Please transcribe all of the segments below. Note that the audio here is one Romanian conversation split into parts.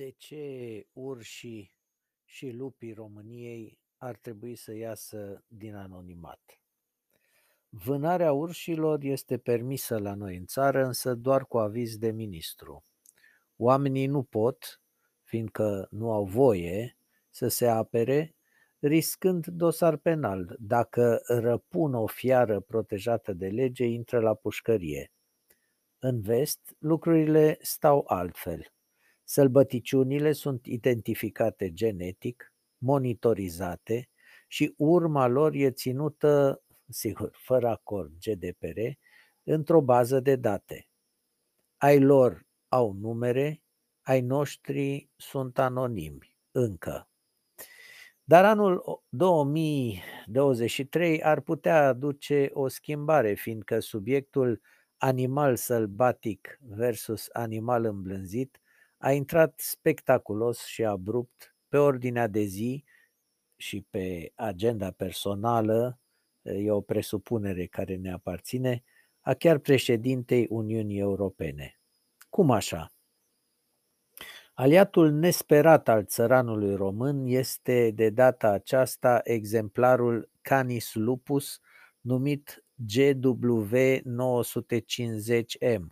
De ce urșii și lupii României ar trebui să iasă din anonimat? Vânarea urșilor este permisă la noi în țară, însă doar cu aviz de ministru. Oamenii nu pot, fiindcă nu au voie, să se apere, riscând dosar penal. Dacă răpun o fiară protejată de lege, intră la pușcărie. În vest, lucrurile stau altfel. Sălbăticiunile sunt identificate genetic, monitorizate și urma lor e ținută, sigur, fără acord GDPR, într-o bază de date. Ai lor au numere, ai noștri sunt anonimi, încă. Dar anul 2023 ar putea aduce o schimbare, fiindcă subiectul animal sălbatic versus animal îmblânzit a intrat spectaculos și abrupt pe ordinea de zi și pe agenda personală, e o presupunere care ne aparține, a chiar președintei Uniunii Europene. Cum așa? Aliatul nesperat al țăranului român este de data aceasta exemplarul Canis lupus, numit GW950M,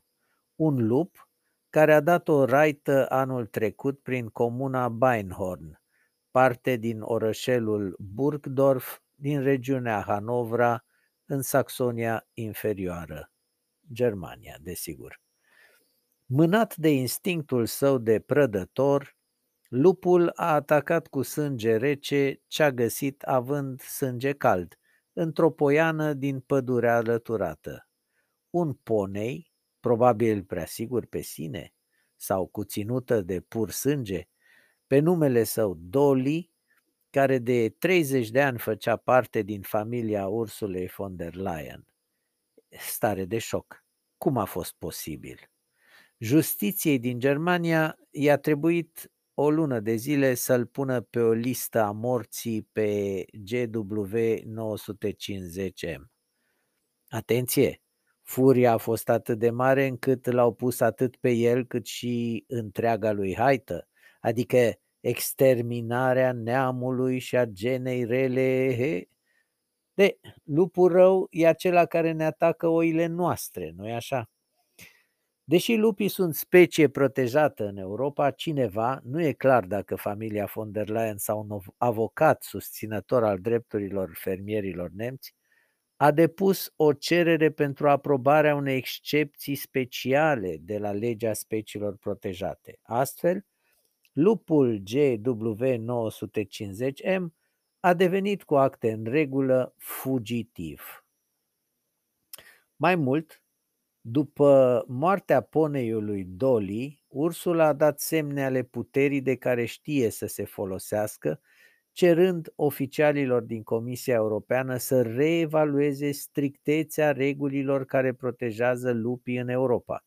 un lup care a dat o raită anul trecut prin comuna Beinhorn, parte din orășelul Burgdorf din regiunea Hanovra, în Saxonia inferioară, Germania, desigur. Mânat de instinctul său de prădător, lupul a atacat cu sânge rece ce-a găsit având sânge cald, într-o poiană din pădurea alăturată. Un ponei, probabil prea sigur pe sine sau cu ținută de pur sânge, pe numele său Dolly, care de 30 de ani făcea parte din familia Ursulei von der Leyen. Stare de șoc. Cum a fost posibil? Justiției din Germania i-a trebuit o lună de zile să-l pună pe o listă a morții pe GW 950M. Atenție! Furia a fost atât de mare încât l-au pus atât pe el cât și întreaga lui haită, adică exterminarea neamului și a genei rele. De, lupul rău e acela care ne atacă oile noastre, nu-i așa? Deși lupii sunt specie protejată în Europa, cineva, nu e clar dacă familia von der Leyen sau un avocat susținător al drepturilor fermierilor nemți, a depus o cerere pentru aprobarea unei excepții speciale de la legea speciilor protejate. Astfel, lupul GW950M a devenit cu acte în regulă fugitiv. Mai mult, după moartea poneiului Dolly, ursul a dat semne ale puterii de care știe să se folosească cerând oficialilor din Comisia Europeană să reevalueze strictețea regulilor care protejează lupii în Europa.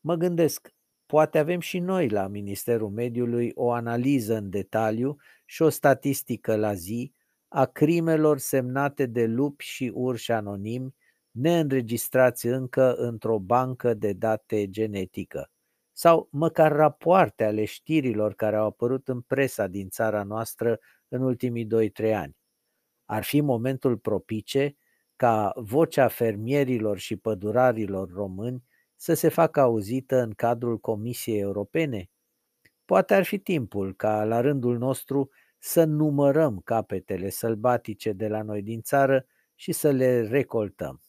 Mă gândesc, poate avem și noi la Ministerul Mediului o analiză în detaliu și o statistică la zi a crimelor semnate de lupi și urși anonimi, neînregistrați încă într-o bancă de date genetică sau măcar rapoarte ale știrilor care au apărut în presa din țara noastră în ultimii 2-3 ani. Ar fi momentul propice ca vocea fermierilor și pădurarilor români să se facă auzită în cadrul Comisiei Europene? Poate ar fi timpul ca la rândul nostru să numărăm capetele sălbatice de la noi din țară și să le recoltăm.